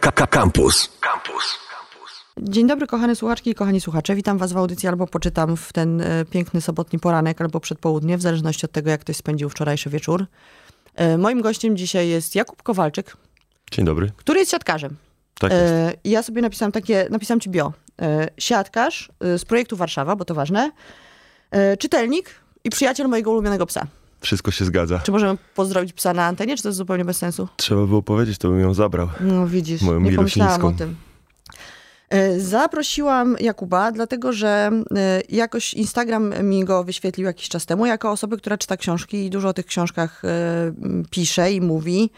Campus. Campus. Dzień dobry, kochane słuchaczki i kochani słuchacze. Witam Was w audycji albo poczytam w ten e, piękny sobotni poranek, albo przedpołudnie, w zależności od tego, jak ktoś spędził wczorajszy wieczór. E, moim gościem dzisiaj jest Jakub Kowalczyk, Dzień dobry. który jest siatkarzem. Tak jest. E, I ja sobie napisałam takie, napisałam ci bio. Siatkarz z projektu Warszawa, bo to ważne. Czytelnik i przyjaciel mojego ulubionego psa. Wszystko się zgadza. Czy możemy pozdrowić psa na antenie, czy to jest zupełnie bez sensu? Trzeba było powiedzieć, to bym ją zabrał. No widzisz, Moją nie pomyślałam o tym. E, Zaprosiłam Jakuba, dlatego że e, jakoś Instagram mi go wyświetlił jakiś czas temu, jako osobę, która czyta książki i dużo o tych książkach e, pisze i mówi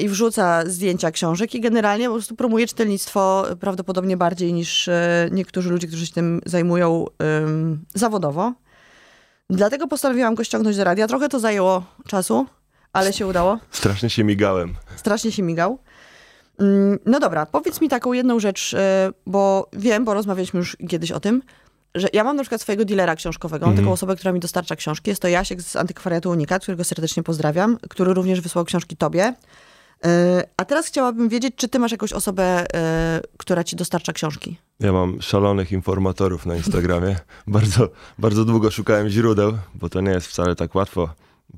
i wrzuca zdjęcia książek i generalnie po prostu promuje czytelnictwo prawdopodobnie bardziej niż niektórzy ludzie, którzy się tym zajmują zawodowo. Dlatego postanowiłam go ściągnąć do radia. Trochę to zajęło czasu, ale się udało. Strasznie się migałem. Strasznie się migał. Mm, No dobra, powiedz mi taką jedną rzecz, e, bo wiem, bo rozmawialiśmy już kiedyś o tym, że ja mam na przykład swojego dealera książkowego, mam Mhm. taką osobę, która mi dostarcza książki. Jest to Jasiek z Antykwariatu Unikat, którego serdecznie pozdrawiam, który również wysłał książki tobie. E, A teraz chciałabym wiedzieć, czy ty masz jakąś osobę, e, która ci dostarcza książki? Ja mam szalonych informatorów na Instagramie. bardzo, bardzo długo szukałem źródeł, bo to nie jest wcale tak łatwo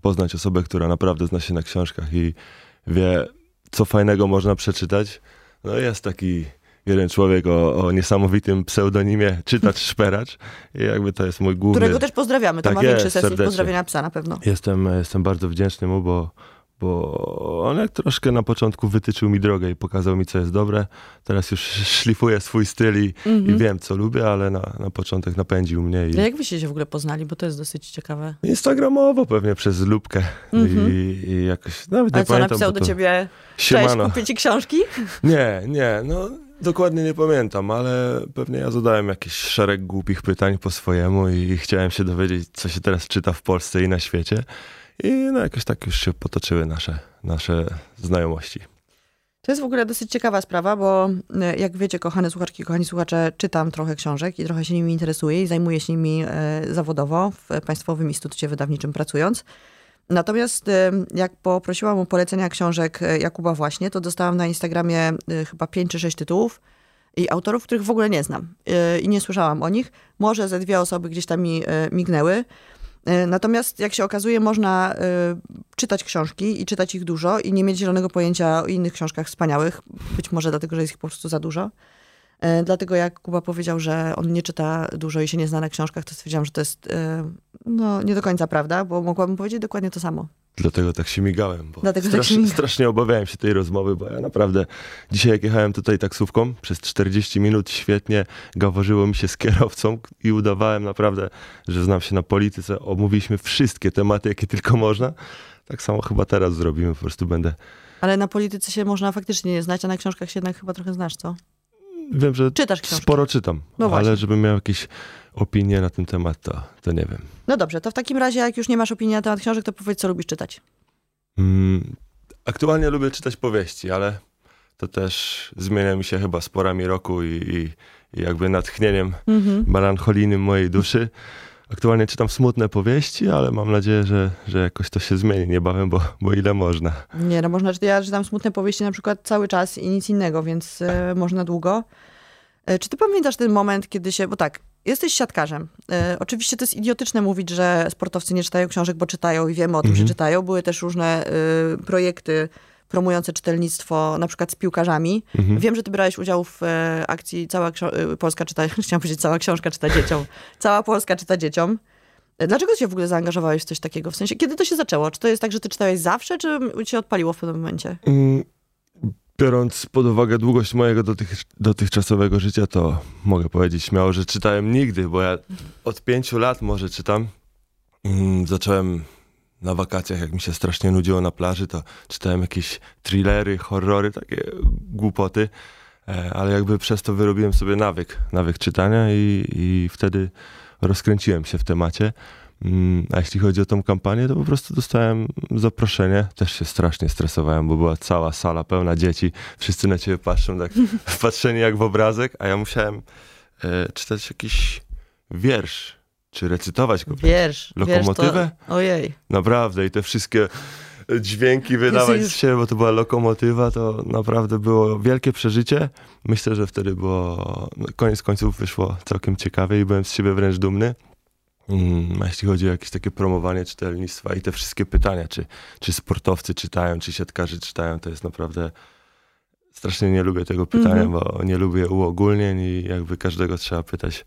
poznać osobę, która naprawdę zna się na książkach i wie, co fajnego można przeczytać. No jest taki jeden człowiek o, o niesamowitym pseudonimie Czytacz Szperacz i jakby to jest mój główny... Którego też pozdrawiamy. To Tak ma większy jest, od serdecznie. pozdrowienia psa na pewno. Jestem, jestem bardzo wdzięczny mu, bo, bo on jak troszkę na początku wytyczył mi drogę i pokazał mi, co jest dobre. Teraz już szlifuję swój styl i, i wiem, co lubię, ale na, na początek napędził mnie. I A Jak wyście się w ogóle poznali, bo to jest dosyć ciekawe. Instagramowo pewnie przez lubkę i, i jakoś, nawet Ale nie co, pamiętam. napisał bo do to- ciebie, cześć, Siemano. kupię ci książki? Nie, nie, no dokładnie nie pamiętam, ale pewnie ja zadałem jakiś szereg głupich pytań po swojemu i chciałem się dowiedzieć, co się teraz czyta w Polsce i na świecie. I no jakoś tak już się potoczyły nasze, nasze znajomości. To jest w ogóle dosyć ciekawa sprawa, bo e, jak wiecie, kochane słuchaczki, kochani słuchacze, czytam trochę książek i trochę się nimi interesuję i zajmuję się nimi e, zawodowo w Państwowym Instytucie Wydawniczym pracując. Natomiast e, jak poprosiłam o polecenia książek Jakuba właśnie, to dostałam na Instagramie chyba 5 czy 6 tytułów i autorów, których w ogóle nie znam i nie słyszałam o nich. Może ze dwie osoby gdzieś tam mi mignęły. E, Natomiast jak się okazuje, można e, czytać książki i czytać ich dużo i nie mieć zielonego pojęcia o innych książkach wspaniałych. Być może dlatego, że jest ich po prostu za dużo. E, Dlatego jak Kuba powiedział, że on nie czyta dużo i się nie zna na książkach, to stwierdziłam, że to jest no, nie do końca prawda, bo mogłabym powiedzieć dokładnie to samo. Dlatego tak się migałem, bo Dlatego tak strasz, się strasznie obawiałem się tej rozmowy, bo ja naprawdę dzisiaj jak jechałem tutaj taksówką przez 40 minut świetnie gaworzyło mi się z kierowcą i udawałem naprawdę, że znam się na polityce. Omówiliśmy wszystkie tematy, jakie tylko można. Tak samo chyba teraz zrobimy, po prostu będę... Ale na polityce się można faktycznie nie znać, a na książkach się jednak chyba trochę znasz, co? Wiem, że Czytasz książki. sporo czytam, No właśnie. ale żebym miał jakieś opinie na ten temat, to, to nie wiem. No dobrze, to w takim razie, jak już nie masz opinii na temat książek, to powiedz, co lubisz czytać. Mm, aktualnie lubię czytać powieści, ale to też zmienia mi się chyba z porami roku i, i, i jakby natchnieniem Mhm. melancholijnym mojej duszy. Aktualnie czytam smutne powieści, ale mam nadzieję, że, że jakoś to się zmieni niebawem, bo, bo ile można. Nie, no można, ja czytam smutne powieści na przykład cały czas i nic innego, więc e, można długo. E, czy ty pamiętasz ten moment, kiedy się, bo tak, jesteś siatkarzem. E, oczywiście to jest idiotyczne mówić, że sportowcy nie czytają książek, bo czytają i wiemy o tym, Mhm. że czytają. Były też różne projekty promujące czytelnictwo, na przykład z piłkarzami. Mhm. Wiem, że ty brałeś udział w e, akcji Cała ksio- e, Polska czyta, chciałam powiedzieć Cała książka czyta dzieciom. Cała Polska czyta dzieciom. E, Dlaczego się w ogóle zaangażowałeś w coś takiego? W sensie, kiedy to się zaczęło? Czy to jest tak, że ty czytałeś zawsze, czy się odpaliło w pewnym momencie? Mm, Biorąc pod uwagę długość mojego dotych, dotychczasowego życia, to mogę powiedzieć śmiało, że czytałem nigdy, bo ja od pięciu lat może czytam. Mm, Zacząłem na wakacjach, jak mi się strasznie nudziło na plaży, to czytałem jakieś thrillery, horrory, takie głupoty, E, ale jakby przez to wyrobiłem sobie nawyk, nawyk czytania i, i wtedy rozkręciłem się w temacie. Mm, A jeśli chodzi o tą kampanię, to po prostu dostałem zaproszenie. Też się strasznie stresowałem, bo była cała sala pełna dzieci. Wszyscy na ciebie patrzą tak wpatrzeni jak w obrazek, a ja musiałem e, czytać jakiś wiersz, czy recytować go. Wiersz. Lokomotywę? Wiersz to... Ojej. Naprawdę i te wszystkie dźwięki wydawać z siebie, bo to była lokomotywa, to naprawdę było wielkie przeżycie. Myślę, że wtedy było, koniec końców wyszło całkiem ciekawie i byłem z siebie wręcz dumny. Mm, a jeśli chodzi o jakieś takie promowanie czytelnictwa i te wszystkie pytania, czy, czy sportowcy czytają, czy siatkarze czytają, to jest naprawdę strasznie nie lubię tego pytania, Mhm. bo nie lubię uogólnień i jakby każdego trzeba pytać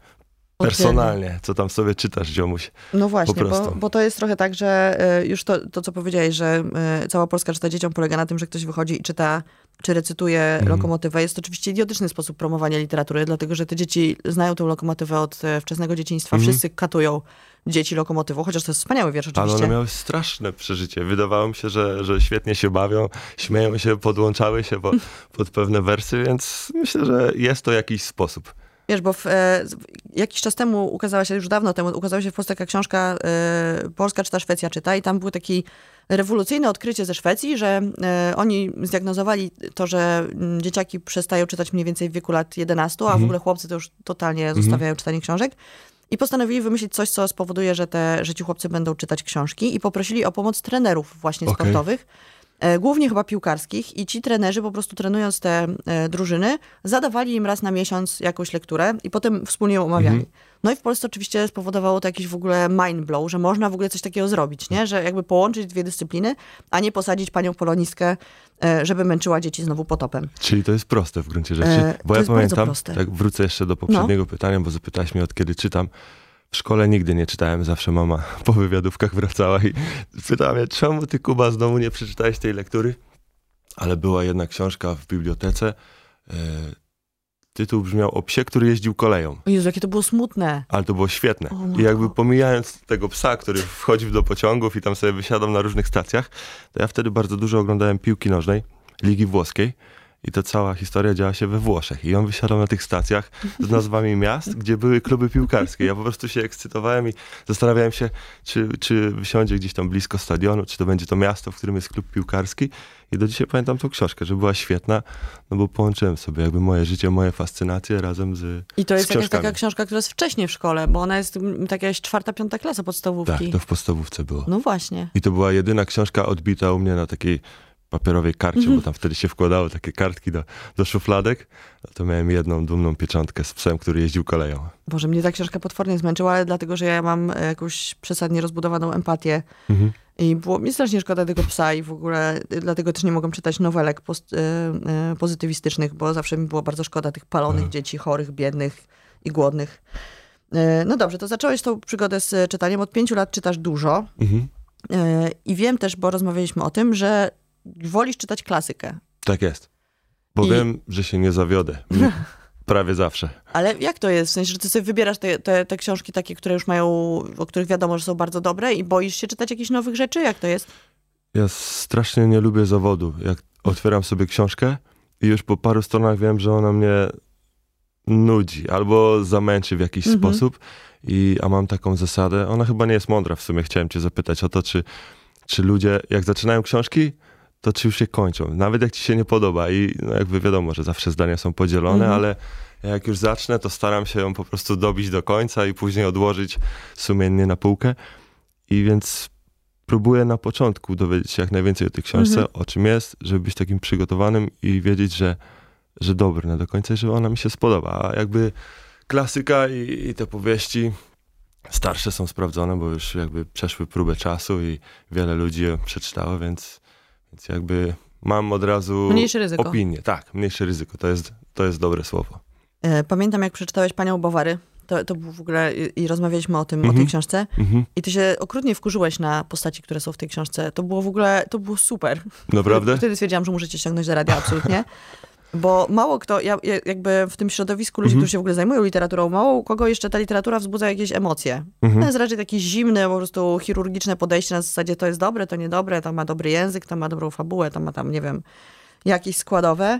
personalnie, co tam sobie czytasz, ziomuś. No właśnie, bo, bo to jest trochę tak, że y, już to, to co powiedziałeś, że y, cała Polska czyta dzieciom polega na tym, że ktoś wychodzi i czyta, czy recytuje Mhm. lokomotywę. Jest to oczywiście idiotyczny sposób promowania literatury, dlatego że te dzieci znają tę lokomotywę od e, wczesnego dzieciństwa. Mhm. Wszyscy katują dzieci lokomotywą, chociaż to jest wspaniały wiersz Ale oczywiście. one miały straszne przeżycie. Wydawało mi się, że, że świetnie się bawią, śmieją się, podłączały się po, pod pewne wersy, więc myślę, że jest to jakiś sposób. Wiesz, bo w, e, jakiś czas temu ukazała się, już dawno temu, ukazała się w Polsce taka książka e, Polska czyta, Szwecja czyta i tam był taki rewolucyjne odkrycie ze Szwecji, że e, oni zdiagnozowali to, że mm, dzieciaki przestają czytać mniej więcej w wieku lat 11, a w Mhm. ogóle chłopcy to już totalnie zostawiają czytanie książek. I postanowili wymyślić coś, co spowoduje, że, te, że ci chłopcy będą czytać książki i poprosili o pomoc trenerów właśnie Okej. sportowych. E, Głównie chyba piłkarskich i ci trenerzy po prostu trenując te e, drużyny, zadawali im raz na miesiąc jakąś lekturę i potem wspólnie ją omawiali. Mhm. No i w Polsce oczywiście spowodowało to jakiś w ogóle mind blow, że można w ogóle coś takiego zrobić, nie? Że jakby połączyć dwie dyscypliny, a nie posadzić panią polonistkę, e, żeby męczyła dzieci znowu potopem. Czyli to jest proste w gruncie rzeczy. Bo to ja pamiętam. No. tak wrócę jeszcze do poprzedniego pytania, bo zapytałaś mnie od kiedy czytam. W szkole nigdy nie czytałem, zawsze mama po wywiadówkach wracała i pytała mnie, czemu ty Kuba znowu nie przeczytałeś tej lektury? Ale była jedna książka w bibliotece. E, tytuł brzmiał o psie, który jeździł koleją. O Jezu, jakie to było smutne. Ale to było świetne. I jakby pomijając tego psa, który wchodził do pociągów i tam sobie wysiadał na różnych stacjach, to ja wtedy bardzo dużo oglądałem piłki nożnej, Ligi Włoskiej. I to cała historia działa się we Włoszech. I on wysiadał na tych stacjach z nazwami miast, gdzie były kluby piłkarskie. Ja po prostu się ekscytowałem i zastanawiałem się, czy, czy wysiądzie gdzieś tam blisko stadionu, czy to będzie to miasto, w którym jest klub piłkarski. I do dzisiaj pamiętam tą książkę, że była świetna, no bo połączyłem sobie jakby moje życie, moje fascynacje razem z I to jest jakaś taka książka, która jest wcześniej w szkole, bo ona jest mm, taka jakaś czwarta, piąta klasa podstawówki. Tak, to w podstawówce było. No właśnie. I to była jedyna książka odbita u mnie na takiej papierowej karcie, Mhm. bo tam wtedy się wkładało takie kartki do, do szufladek. To miałem jedną dumną pieczątkę z psem, który jeździł koleją. Boże, mnie ta książka potwornie zmęczyła, ale dlatego, że ja mam e, jakąś przesadnie rozbudowaną empatię Mhm. i było mi strasznie szkoda tego psa i w ogóle y, dlatego też nie mogłam czytać nowelek post, y, y, pozytywistycznych, bo zawsze mi było bardzo szkoda tych palonych Mhm. dzieci, chorych, biednych i głodnych. Y, No dobrze, to zacząłeś tą przygodę z czytaniem. Od pięciu lat czytasz dużo Mhm. y, i wiem też, bo rozmawialiśmy o tym, że wolisz czytać klasykę. Tak jest. Bo I- wiem, że się nie zawiodę. Prawie zawsze. Ale jak to jest? W sensie, że ty sobie wybierasz te, te, te książki takie, które już mają, o których wiadomo, że są bardzo dobre i boisz się czytać jakichś nowych rzeczy? Jak to jest? Ja strasznie nie lubię zawodu. Jak otwieram sobie książkę i już po paru stronach wiem, że ona mnie nudzi albo zamęczy w jakiś Mhm. sposób. I, a mam taką zasadę, ona chyba nie jest mądra w sumie. Chciałem cię zapytać o to, czy, czy ludzie, jak zaczynają książki, to czy już się kończą. Nawet jak ci się nie podoba i no jakby wiadomo, że zawsze zdania są podzielone, Mhm. ale jak już zacznę, to staram się ją po prostu dobić do końca i później odłożyć sumiennie na półkę. I więc próbuję na początku dowiedzieć się jak najwięcej o tej książce, Mhm. o czym jest, żeby być takim przygotowanym i wiedzieć, że, że dobry na do końca i że ona mi się spodoba. A jakby klasyka i, i te powieści starsze są sprawdzone, bo już jakby przeszły próbę czasu i wiele ludzi je przeczytało, więc, więc jakby mam od razu Mniejsze ryzyko. opinię. Tak, mniejsze ryzyko, to jest, to jest dobre słowo. E, Pamiętam, jak przeczytałeś Panią Bowary. To, to był w ogóle, i, i rozmawialiśmy o tym, o Mhm. tej książce. Mhm. I ty się okrutnie wkurzyłeś na postaci, które są w tej książce. To było w ogóle, to było super. Naprawdę? Wtedy stwierdziłam, że muszę cię ściągnąć do radia, absolutnie. Bo mało kto, ja, ja jakby w tym środowisku ludzi, Mhm. którzy się w ogóle zajmują literaturą, mało kogo jeszcze ta literatura wzbudza jakieś emocje. To Mhm. jest raczej takie zimne, po prostu chirurgiczne podejście na zasadzie to jest dobre, to niedobre, to ma dobry język, to ma dobrą fabułę, to ma tam, nie wiem, jakieś składowe.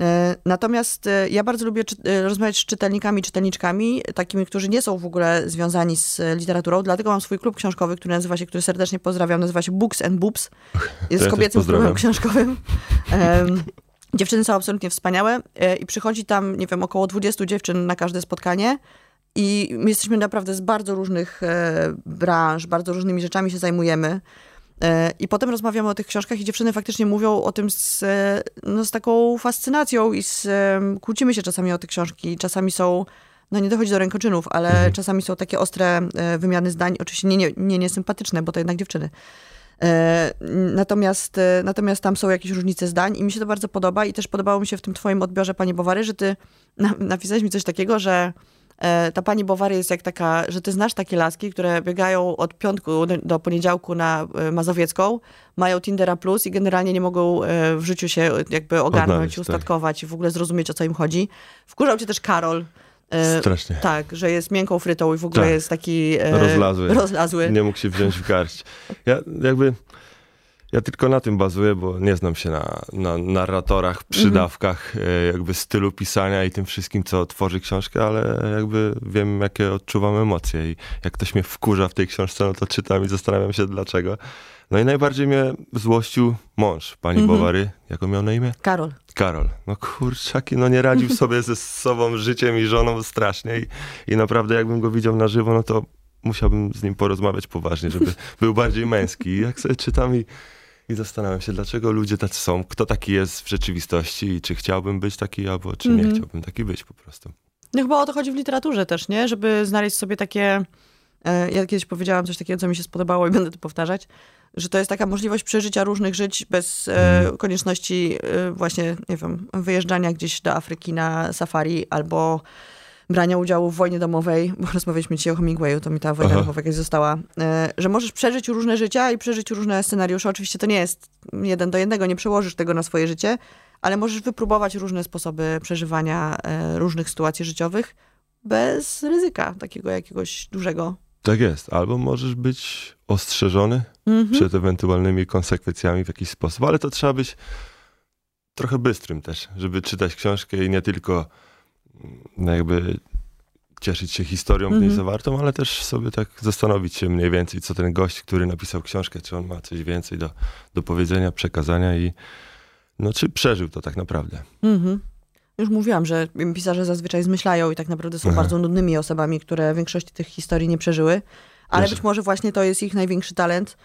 E, Natomiast e, ja bardzo lubię e, rozmawiać z czytelnikami, czytelniczkami, takimi, którzy nie są w ogóle związani z literaturą, dlatego mam swój klub książkowy, który nazywa się, który serdecznie pozdrawiam, nazywa się Books and Boobs. Jest też kobiecym klubem książkowym. Dziewczyny są absolutnie wspaniałe e, i przychodzi tam, nie wiem, około 20 dziewczyn na każde spotkanie. I my jesteśmy naprawdę z bardzo różnych e, branż, bardzo różnymi rzeczami się zajmujemy. E, I potem rozmawiamy o tych książkach i dziewczyny faktycznie mówią o tym z, no, z taką fascynacją i z, kłócimy się czasami o te książki. Czasami są, no nie dochodzi do rękoczynów, ale Mhm. czasami są takie ostre wymiany zdań, oczywiście nie, nie, nie niesympatyczne, bo to jednak dziewczyny. E, Natomiast, e, natomiast tam są jakieś różnice zdań i mi się to bardzo podoba i też podobało mi się w tym twoim odbiorze, pani Bowary, że ty na, napisałeś mi coś takiego, że e, ta pani Bowary jest jak taka, że ty znasz takie laski, które biegają od piątku do, poniedziałku na Mazowiecką, mają Tindera Plus i generalnie nie mogą w życiu się jakby ogarnąć, Odnaleźć, tak. ustatkować i w ogóle zrozumieć, o co im chodzi. Wkurzał cię też Karol. Strasznie. Tak, że jest miękką frytą i w ogóle Tak. jest taki e, Rozlazły. rozlazły. Nie mógł się wziąć w garść. Ja jakby... Ja tylko na tym bazuję, bo nie znam się na, na narratorach, przydawkach, e, jakby stylu pisania i tym wszystkim, co tworzy książkę, ale jakby wiem, jakie odczuwam emocje i jak ktoś mnie wkurza w tej książce, no to czytam i zastanawiam się dlaczego. No i najbardziej mnie złościł mąż pani Bowary. Jak on miał na imię? Karol. Karol. No kurczaki, no nie radził sobie ze sobą, życiem i żoną strasznie i, i naprawdę jakbym go widział na żywo, no to musiałbym z nim porozmawiać poważnie, żeby był bardziej męski. I jak sobie czytam i, i zastanawiam się, dlaczego ludzie tacy są, kto taki jest w rzeczywistości i czy chciałbym być taki, albo czy nie chciałbym taki być po prostu. No chyba o to chodzi w literaturze też, nie? Żeby znaleźć sobie takie... e, Ja kiedyś powiedziałam coś takiego, co mi się spodobało i będę to powtarzać, że to jest taka możliwość przeżycia różnych żyć bez e, konieczności e, właśnie, nie wiem, wyjeżdżania gdzieś do Afryki na safari albo brania udziału w wojnie domowej, bo rozmawialiśmy dzisiaj o Hemingwayu, to mi ta wojna Aha. domowa jakaś została, e, że możesz przeżyć różne życia i przeżyć różne scenariusze. Oczywiście to nie jest jeden do jednego, nie przełożysz tego na swoje życie, ale możesz wypróbować różne sposoby przeżywania e, różnych sytuacji życiowych bez ryzyka takiego jakiegoś dużego. Tak jest. Albo możesz być ostrzeżony przed ewentualnymi konsekwencjami w jakiś sposób, ale to trzeba być trochę bystrym też, żeby czytać książkę i nie tylko mm, jakby cieszyć się historią w niej Mhm. zawartą, ale też sobie tak zastanowić się mniej więcej, co ten gość, który napisał książkę, czy on ma coś więcej do, do powiedzenia, przekazania i no, czy przeżył to tak naprawdę. Mhm. Już mówiłam, że pisarze zazwyczaj zmyślają i tak naprawdę są Aha. bardzo nudnymi osobami, które większości tych historii nie przeżyły. Ale Wiesz- być może właśnie to jest ich największy talent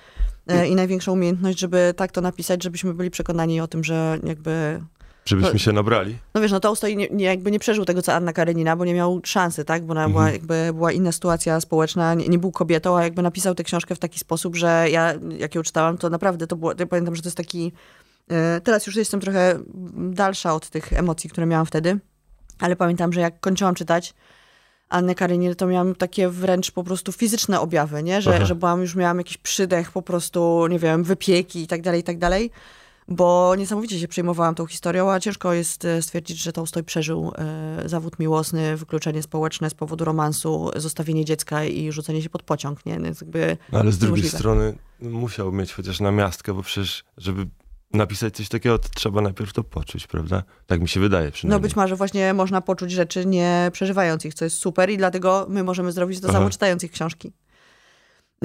e, i największa umiejętność, żeby tak to napisać, żebyśmy byli przekonani o tym, że jakby Żebyśmy No- się nabrali. No wiesz, no Tolstoj nie, nie, jakby nie przeżył tego, co Anna Karenina, bo nie miał szansy, tak? Bo ona była, jakby była inna sytuacja społeczna, nie, nie był kobietą, a jakby napisał tę książkę w taki sposób, że ja, jak ją czytałam, to naprawdę to było, ja pamiętam, że to jest taki, e, teraz już jestem trochę dalsza od tych emocji, które miałam wtedy, ale pamiętam, że jak kończyłam czytać Annę Kareninę, to miałam takie wręcz po prostu fizyczne objawy, nie? Że, Aha. że byłam, już miałam jakiś przydech, po prostu, nie wiem, wypieki i tak dalej, i tak dalej bo niesamowicie się przejmowałam tą historią, a ciężko jest e, stwierdzić, że Tolstoj przeżył e, zawód miłosny, wykluczenie społeczne z powodu romansu, zostawienie dziecka i rzucenie się pod pociąg, nie? No No, ale z drugiej niemożliwe. strony musiał mieć chociaż namiastkę, bo przecież, żeby napisać coś takiego, to trzeba najpierw to poczuć, prawda? Tak mi się wydaje No przynajmniej. być może właśnie można poczuć rzeczy nie przeżywając ich, co jest super i dlatego my możemy zrobić to Aha. samo czytając ich książki.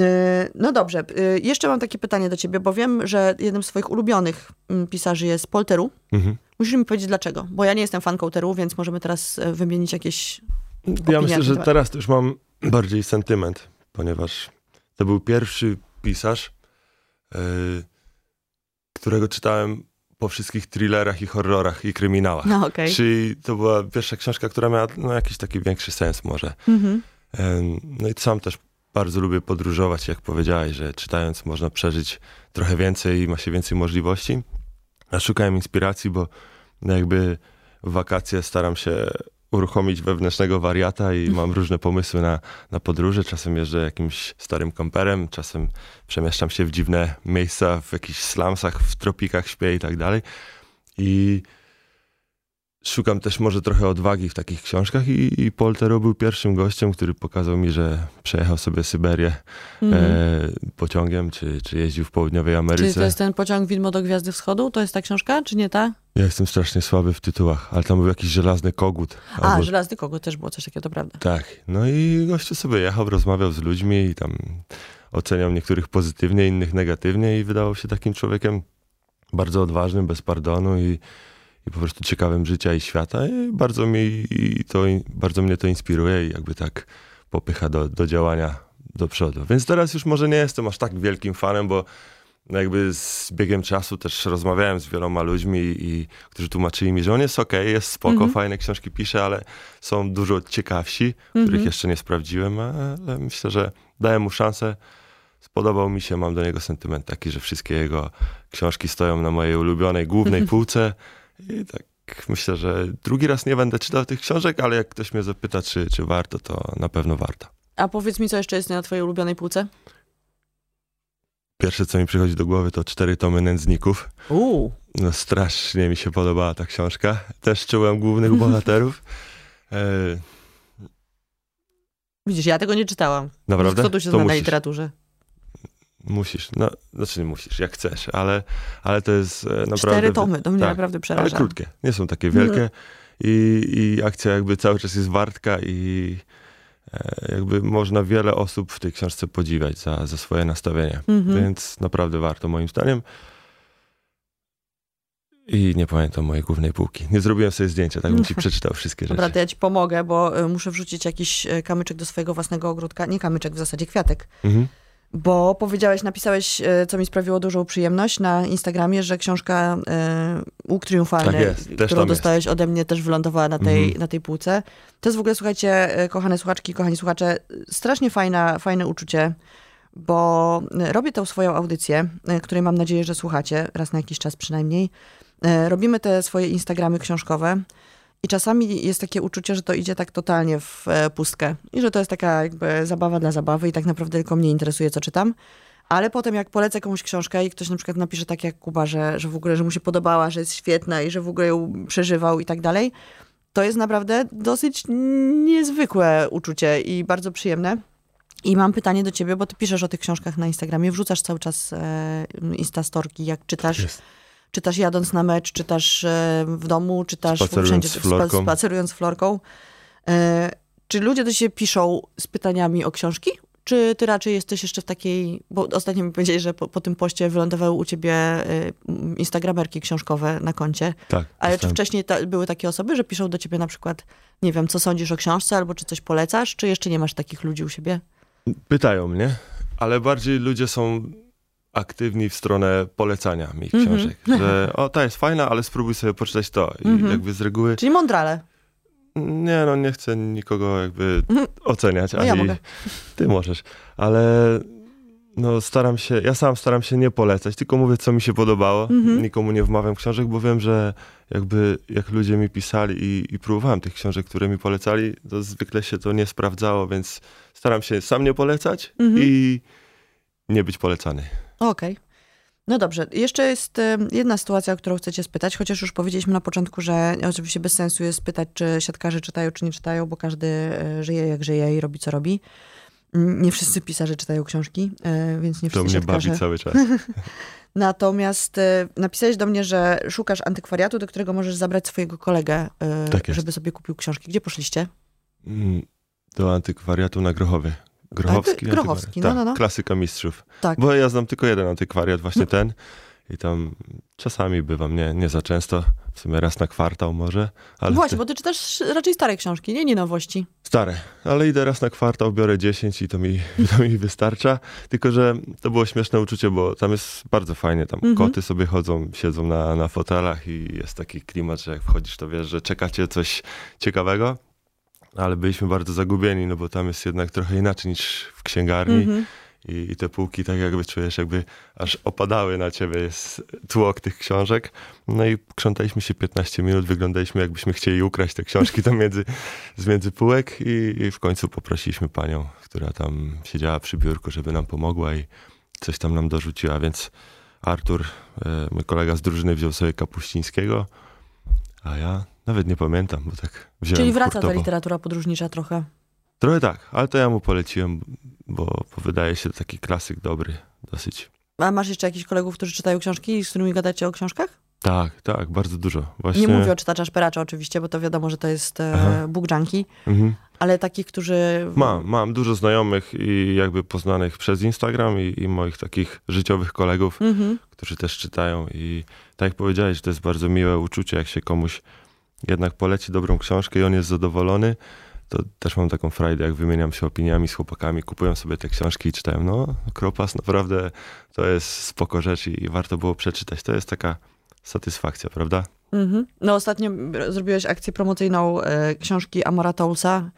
E, No dobrze, e, jeszcze mam takie pytanie do ciebie, bo wiem, że jednym z swoich ulubionych mm, pisarzy jest Paul Theroux. Mhm. Musisz mi powiedzieć dlaczego, bo ja nie jestem fanką Theroux, więc możemy teraz e, wymienić jakieś Ja myślę, że teraz już mam bardziej sentyment, ponieważ to był pierwszy pisarz, yy, którego czytałem po wszystkich thrillerach i horrorach i kryminałach. No okej. Czyli to była pierwsza książka, która miała no, jakiś taki większy sens może. Mhm. No i sam też bardzo lubię podróżować, jak powiedziałeś, że czytając można przeżyć trochę więcej i ma się więcej możliwości. Ja szukałem inspiracji, bo jakby w wakacje staram się uruchomić wewnętrznego wariata i mam różne pomysły na, na podróże. Czasem jeżdżę jakimś starym kamperem, czasem przemieszczam się w dziwne miejsca, w jakichś slumsach, w tropikach śpię i tak dalej. I szukam też może trochę odwagi w takich książkach i, i Paul Theroux był pierwszym gościem, który pokazał mi, że przejechał sobie Syberię Mhm. e, pociągiem, czy, czy jeździł w południowej Ameryce. Czyli to jest ten pociąg Widmo do Gwiazdy Wschodu? To jest ta książka, czy nie ta? Ja jestem strasznie słaby w tytułach, ale tam był jakiś żelazny kogut. A, albo- Żelazny Kogut też było coś takiego, to prawda. Tak. No i gościu sobie jechał, rozmawiał z ludźmi i tam oceniał niektórych pozytywnie, innych negatywnie i wydawał się takim człowiekiem bardzo odważnym, bez pardonu i, i po prostu ciekawym życia i świata. I bardzo, mi, i to, bardzo mnie to inspiruje i jakby tak popycha do, do działania do przodu. Więc teraz już może nie jestem aż tak wielkim fanem, bo no jakby z biegiem czasu też rozmawiałem z wieloma ludźmi, i, którzy tłumaczyli mi, że on jest okay, jest spoko, Mhm. fajne książki pisze, ale są dużo ciekawsi, Mhm. których jeszcze nie sprawdziłem, ale myślę, że dałem mu szansę. Spodobał mi się, mam do niego sentyment taki, że wszystkie jego książki stoją na mojej ulubionej głównej półce i tak myślę, że drugi raz nie będę czytał tych książek, ale jak ktoś mnie zapyta, czy, czy warto, to na pewno warto. A powiedz mi, co jeszcze jest na twojej ulubionej półce? Pierwsze, co mi przychodzi do głowy, to cztery tomy nędzników. Uuu. No strasznie mi się podobała ta książka. Też czułem głównych bohaterów. E, Widzisz, ja tego nie czytałam. naprawdę? Kto tu się To zna na musisz. literaturze? Musisz. No, znaczy nie musisz, jak chcesz, ale, ale to jest e, naprawdę... Cztery tomy, to mnie tak, naprawdę Ale przeraża. krótkie, nie są takie Mhm. wielkie. I, I akcja jakby cały czas jest wartka i e, jakby można wiele osób w tej książce podziwiać za, za swoje nastawienie. Mhm. Więc naprawdę warto moim zdaniem. I nie pamiętam mojej głównej półki. Nie zrobiłem sobie zdjęcia, tak bym ci przeczytał wszystkie rzeczy. Dobra, to ja ci pomogę, bo y, muszę wrzucić jakiś y, kamyczek do swojego własnego ogródka. Nie kamyczek, w zasadzie kwiatek. Mhm. Bo powiedziałeś, napisałeś, y, co mi sprawiło dużą przyjemność na Instagramie, że książka y, Łuk Triumfalny, Tak jest, którą dostałeś ode mnie, też wylądowała na tej, Mhm. na tej półce. To jest w ogóle, słuchajcie, y, kochane słuchaczki, kochani słuchacze, strasznie fajna, fajne uczucie, bo robię tą swoją audycję, której mam nadzieję, że słuchacie, raz na jakiś czas przynajmniej. Robimy te swoje Instagramy książkowe. I czasami jest takie uczucie, że to idzie tak totalnie w e, pustkę i że to jest taka jakby zabawa dla zabawy i tak naprawdę tylko mnie interesuje, co czytam. Ale potem jak polecę komuś książkę i ktoś na przykład napisze tak jak Kuba, że, że w ogóle, że mu się podobała, że jest świetna i że w ogóle ją przeżywał i tak dalej, to jest naprawdę dosyć niezwykłe uczucie i bardzo przyjemne. I mam pytanie do ciebie, bo ty piszesz o tych książkach na Instagramie, wrzucasz cały czas e, instastorki, jak czytasz. Czytasz jadąc na mecz, czytasz e, w domu, czytasz Spacerując wszędzie, Florką. spa- spacerując z florką. E, czy ludzie do siebie piszą z pytaniami o książki? Czy ty raczej jesteś jeszcze w takiej, bo ostatnio mi powiedzieli, że po, po tym poście wylądowały u ciebie e, instagramerki książkowe na koncie, Tak. ale czy wcześniej ta, były takie osoby, że piszą do ciebie na przykład, nie wiem, co sądzisz o książce, albo czy coś polecasz, czy jeszcze nie masz takich ludzi u siebie? Pytają mnie, ale bardziej ludzie są aktywni w stronę polecania mi Mhm. książek. Że o, ta jest fajna, ale spróbuj sobie poczytać to. I Mhm. jakby z reguły Czyli mądrale. Nie, no nie chcę nikogo jakby Mhm. oceniać, No ja ani mogę. ty możesz, ale no staram się, ja sam staram się nie polecać, tylko mówię, co mi się podobało. Mhm. Nikomu nie wmawiam książek, bo wiem, że jakby jak ludzie mi pisali i, i próbowałem tych książek, które mi polecali, to zwykle się to nie sprawdzało, więc staram się sam nie polecać Mhm. i nie być polecany. Okej. No dobrze. Jeszcze jest e, jedna sytuacja, o którą chcę cię spytać, chociaż już powiedzieliśmy na początku, że oczywiście bez sensu jest pytać, czy siatkarze czytają, czy nie czytają, bo każdy e, żyje jak żyje i robi co robi. Mm, Nie wszyscy pisarze czytają książki, e, więc nie To wszyscy mnie bawi siatkarze. cały czas. Natomiast napisałeś do mnie, że szukasz antykwariatu, do którego możesz zabrać swojego kolegę, Tak żeby sobie kupił książki. Gdzie poszliście? Mm, Do antykwariatu na Grochowie. Grochowski? A, Grochowski, no, no, Tak, no. klasyka mistrzów. Tak. Bo ja znam tylko jeden antykwariat, właśnie No. ten. I tam czasami bywam, nie, nie za często. W sumie raz na kwartał może. Ale Właśnie, te- bo ty czytasz raczej stare książki, nie? Nie nowości. Stare, ale idę raz na kwartał, biorę 10 i to mi, to mi wystarcza. Tylko, że to było śmieszne uczucie, bo tam jest bardzo fajnie. Tam Mhm. koty sobie chodzą, siedzą na, na fotelach i jest taki klimat, że jak wchodzisz, to wiesz, że czekacie coś ciekawego. Ale byliśmy bardzo zagubieni, no bo tam jest jednak trochę inaczej niż w księgarni. Mhm. I, I te półki tak jakby czujesz, jakby aż opadały na ciebie, jest tłok tych książek. No i krzątaliśmy się 15 minut, wyglądaliśmy jakbyśmy chcieli ukraść te książki tam między, z między półek i, i w końcu poprosiliśmy panią, która tam siedziała przy biurku, żeby nam pomogła i coś tam nam dorzuciła, więc Artur, e, mój kolega z drużyny wziął sobie Kapuścińskiego, a ja nawet nie pamiętam, bo tak wziąłem Czyli wraca ta literatura podróżnicza trochę. Trochę tak, ale to ja mu poleciłem, bo, bo wydaje się taki klasyk dobry dosyć. A masz jeszcze jakichś kolegów, którzy czytają książki i z którymi gadacie o książkach? Tak, tak, bardzo dużo. Właśnie. Nie mówię o czytacza szperacza oczywiście, bo to wiadomo, że to jest e, Aha. book junkie, Mhm. ale takich, którzy... Mam, mam dużo znajomych i jakby poznanych przez Instagram i, i moich takich życiowych kolegów, Mhm. którzy też czytają i tak jak powiedziałeś, to jest bardzo miłe uczucie, jak się komuś jednak poleci dobrą książkę i on jest zadowolony, to też mam taką frajdę, jak wymieniam się opiniami z chłopakami, kupują sobie te książki i czytają. No, Kropas naprawdę to jest spoko rzecz i warto było przeczytać. To jest taka satysfakcja, prawda? Mhm. No ostatnio zrobiłeś akcję promocyjną e, książki Amora Toulsa,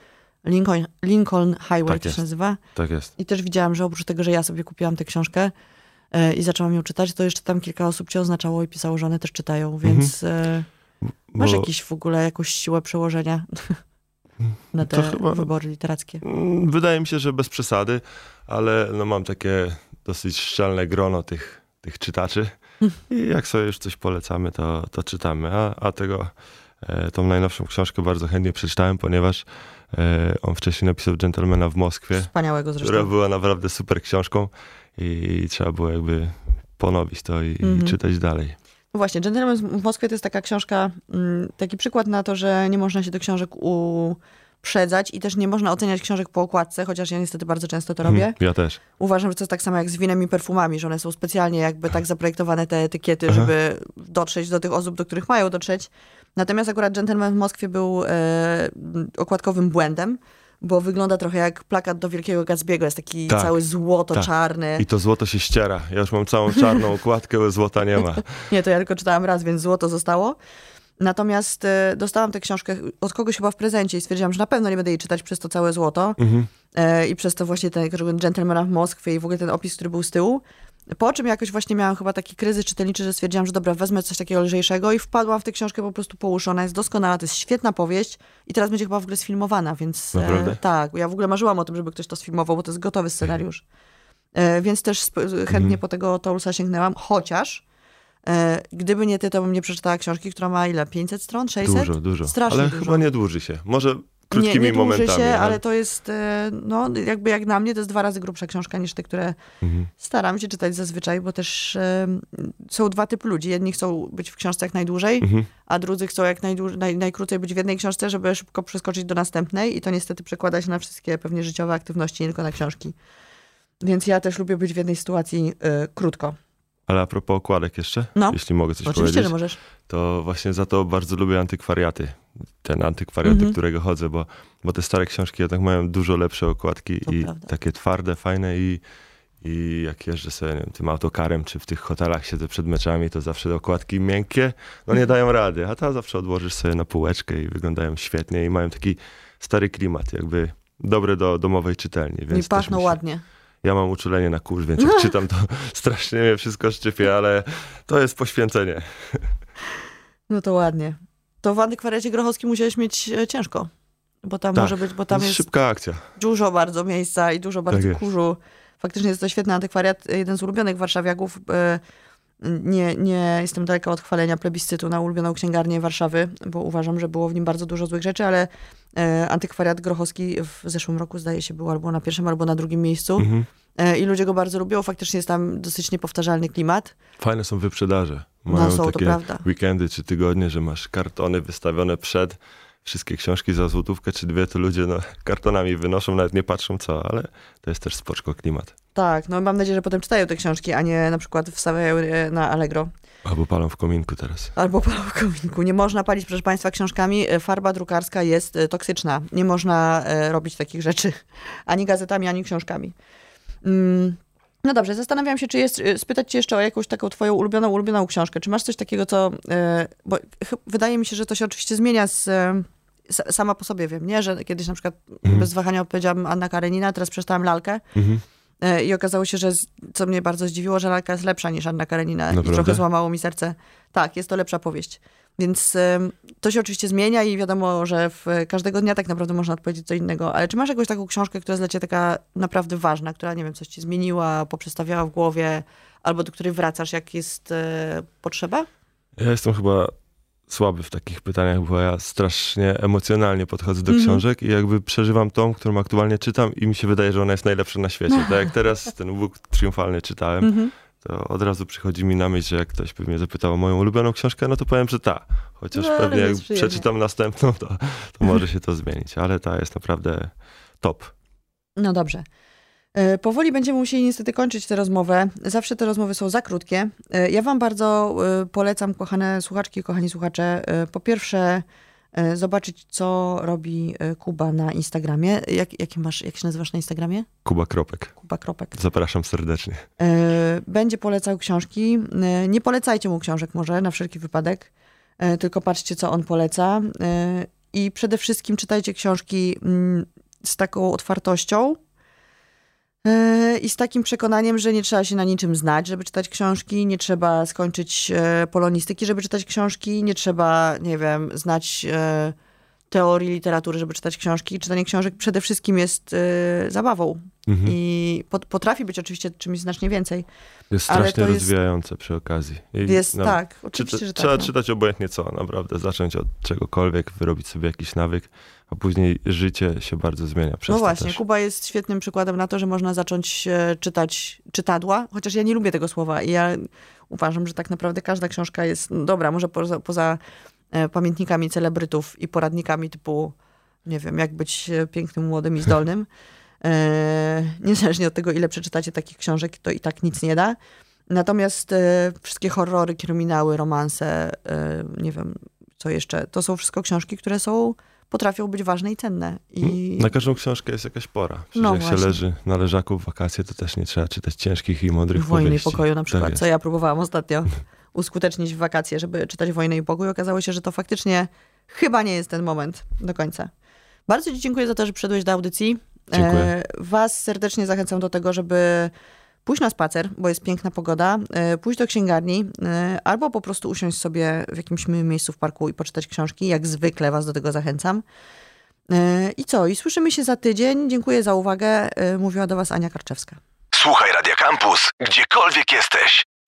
Lincoln, Lincoln Highway Tak to jest. się nazywa. Tak jest. I też widziałam, że oprócz tego, że ja sobie kupiłam tę książkę e, i zaczęłam ją czytać, to jeszcze tam kilka osób cię oznaczało i pisało, że one też czytają, więc e, masz Bo- jakiś w ogóle jakąś siłę przełożenia na te chyba- wybory literackie. Mm, Wydaje mi się, że bez przesady, ale no mam takie dosyć szczelne grono tych, tych czytaczy i jak sobie już coś polecamy, to, to czytamy. A, a tego, e, tą najnowszą książkę bardzo chętnie przeczytałem, ponieważ e, on wcześniej napisał Gentlemana w Moskwie, Wspaniałego zresztą. która była naprawdę super książką i trzeba było jakby ponowić to i, Mhm. i czytać dalej. Właśnie, Gentleman w Moskwie to jest taka książka, mm, taki przykład na to, że nie można się do książek uprzedzać i też nie można oceniać książek po okładce, chociaż ja niestety bardzo często to robię. Mhm, Ja też. Uważam, że to jest tak samo jak z winem i perfumami, że one są specjalnie jakby tak zaprojektowane te etykiety, Aha. żeby dotrzeć do tych osób, do których mają dotrzeć. Natomiast akurat Gentleman w Moskwie był e, okładkowym błędem, bo wygląda trochę jak plakat do Wielkiego Gatsby'ego. Jest taki Tak, cały złoto-czarny. I to złoto się ściera. Ja już mam całą czarną okładkę, złota nie ma. Nie, to ja tylko czytałam raz, więc złoto zostało. Natomiast e, dostałam tę książkę od kogoś chyba w prezencie i stwierdziłam, że na pewno nie będę jej czytać przez to całe złoto. Mhm. E, I przez to właśnie ten Gentlemana w Moskwie i w ogóle ten opis, który był z tyłu. Po czym jakoś właśnie miałam chyba taki kryzys czytelniczy, że stwierdziłam, że dobra, wezmę coś takiego lżejszego i wpadłam w tę książkę po prostu po uszy. Ona jest doskonała, to jest świetna powieść i teraz będzie chyba w ogóle sfilmowana, więc... Naprawdę? tak, ja w ogóle marzyłam o tym, żeby ktoś to sfilmował, bo to jest gotowy scenariusz. E, więc też sp- chętnie Mhm. po tego Toulsa sięgnęłam, chociaż e, gdyby nie ty, to bym nie przeczytała książki, która ma ile? 500 stron? 600? Dużo, dużo. Strasznie Ale dużo. chyba nie dłuży się. Może krótkimi nie, nie dłuży momentami. się, no. ale to jest, e, no jakby jak na mnie, to jest dwa razy grubsza książka niż te, które Mhm. staram się czytać zazwyczaj, bo też e, są dwa typy ludzi. Jedni chcą być w książce jak najdłużej, Mhm. a drudzy chcą jak najdłuż, naj, najkrócej być w jednej książce, żeby szybko przeskoczyć do następnej i to niestety przekłada się na wszystkie pewnie życiowe aktywności, nie tylko na książki. Więc ja też lubię być w jednej sytuacji e, krótko. Ale a propos okładek jeszcze, No. jeśli mogę coś Oczywiście, powiedzieć, że możesz. to właśnie za to bardzo lubię antykwariaty. Ten antykwariat, Mhm. do którego chodzę, bo, bo te stare książki jednak mają dużo lepsze okładki To i prawda. takie twarde, fajne i, i jak jeżdżę sobie nie wiem, tym autokarem, czy w tych hotelach siedzę przed meczami, to zawsze te okładki miękkie, no nie dają rady, a ta zawsze odłożysz sobie na półeczkę i wyglądają świetnie i mają taki stary klimat, jakby dobre do domowej czytelni. Więc I pachną myślę- ładnie. Ja mam uczulenie na kurz, więc jak czytam, to strasznie mnie wszystko szczypie, ale to jest poświęcenie. No to ładnie. To w antykwariacie grochowskim musiałeś mieć e, ciężko. Bo tam Tak, może być, bo tam jest jest szybka akcja. dużo bardzo miejsca i dużo bardzo jest. kurzu. Faktycznie jest to świetny antykwariat, jeden z ulubionych warszawiaków. E, Nie, nie jestem daleka od chwalenia plebiscytu na ulubioną księgarnię Warszawy, bo uważam, że było w nim bardzo dużo złych rzeczy, ale e, antykwariat grochowski w zeszłym roku zdaje się był albo na pierwszym, albo na drugim miejscu. Mhm. E, I ludzie go bardzo lubią. Faktycznie jest tam dosyć niepowtarzalny klimat. Fajne są wyprzedaże. No Mają są, to takie weekendy czy tygodnie, że masz kartony wystawione przed, wszystkie książki za złotówkę czy dwie, to ludzie no, kartonami wynoszą, nawet nie patrzą co, ale to jest też spoczko klimat. Tak, no mam nadzieję, że potem czytają te książki, a nie na przykład wstawiają je na Allegro. Albo palą w kominku teraz. Albo palą w kominku. Nie można palić, proszę Państwa, książkami. E, Farba drukarska jest e, toksyczna. Nie można e, robić takich rzeczy. Ani gazetami, ani książkami. Mm. No dobrze, zastanawiam się, czy jest, spytać cię jeszcze o jakąś taką twoją ulubioną, ulubioną książkę. Czy masz coś takiego, co... Bo wydaje mi się, że to się oczywiście zmienia z... Sama po sobie wiem, nie? Że kiedyś na przykład Mhm. bez wahania odpowiedziałam Anna Karenina, teraz przeczytałam Lalkę. E, I okazało się, że co mnie bardzo zdziwiło, że Lalka jest lepsza niż Anna Karenina. I trochę złamało mi serce. Tak, jest to lepsza powieść. Więc to się oczywiście zmienia i wiadomo, że w każdego dnia tak naprawdę można odpowiedzieć co innego. Ale czy masz jakąś taką książkę, która jest dla ciebie taka naprawdę ważna, która, nie wiem, coś ci zmieniła, poprzestawiała w głowie, albo do której wracasz, jak jest e, potrzeba? Ja jestem chyba słaby w takich pytaniach, bo ja strasznie emocjonalnie podchodzę do Mhm. książek i jakby przeżywam tą, którą aktualnie czytam i mi się wydaje, że ona jest najlepsza na świecie. Tak jak teraz ten Łuk Triumfalny czytałem, Mhm. to od razu przychodzi mi na myśl, że jak ktoś by mnie zapytał o moją ulubioną książkę, no to powiem, że ta. Chociaż No, pewnie jak przyjemnie. przeczytam następną, to, to może się to zmienić. Ale ta jest naprawdę top. No dobrze. E, Powoli będziemy musieli niestety kończyć tę rozmowę. Zawsze te rozmowy są za krótkie. E, Ja wam bardzo e, polecam, kochane słuchaczki kochani słuchacze, po pierwsze zobaczyć, co robi Kuba na Instagramie. Jak, masz, jak się nazywasz na Instagramie? Kuba Kropek. Kuba Kropek. Zapraszam serdecznie. Będzie polecał książki. Nie polecajcie mu książek może, na wszelki wypadek, tylko patrzcie, co on poleca. I przede wszystkim czytajcie książki mm, z taką otwartością i z takim przekonaniem, że nie trzeba się na niczym znać, żeby czytać książki, nie trzeba skończyć e, polonistyki, żeby czytać książki, nie trzeba, nie wiem, znać e, teorii literatury, żeby czytać książki. Czytanie książek przede wszystkim jest e, zabawą. Mhm. I pot- potrafi być oczywiście czymś znacznie więcej. Jest strasznie to jest- rozwijające przy okazji. I Jest no, tak, oczywiście, że tak. Trzeba no. czytać obojętnie co, naprawdę. Zacząć od czegokolwiek, wyrobić sobie jakiś nawyk, a później życie się bardzo zmienia przez No właśnie, też. Kuba jest świetnym przykładem na to, że można zacząć czytać czytadła, chociaż ja nie lubię tego słowa i ja uważam, że tak naprawdę każda książka jest no dobra, może poza, poza pamiętnikami celebrytów i poradnikami typu, nie wiem, jak być e, pięknym, młodym i zdolnym. E, niezależnie od tego, ile przeczytacie takich książek, to i tak nic nie da. Natomiast e, wszystkie horrory, kryminały, romanse, e, nie wiem, co jeszcze, to są wszystko książki, które są, potrafią być ważne i cenne. I Na każdą książkę jest jakaś pora. Przecież No jak się właśnie. leży na leżaku w wakacje, to też nie trzeba czytać ciężkich i mądrych Wojny powieści. pokoju na przykład, Tak co ja próbowałam ostatnio uskutecznić w wakacje, żeby czytać Wojnę i pokój. Okazało się, że to faktycznie chyba nie jest ten moment do końca. Bardzo Ci dziękuję za to, że przyszedłeś do audycji. Dziękuję. E, Was serdecznie zachęcam do tego, żeby pójść na spacer, bo jest piękna pogoda, e, pójść do księgarni, e, albo po prostu usiąść sobie w jakimś miejscu w parku i poczytać książki. Jak zwykle Was do tego zachęcam. I co? I słyszymy się za tydzień. Dziękuję za uwagę. Mówiła do Was Ania Karczewska. Słuchaj Radio Campus, gdziekolwiek jesteś.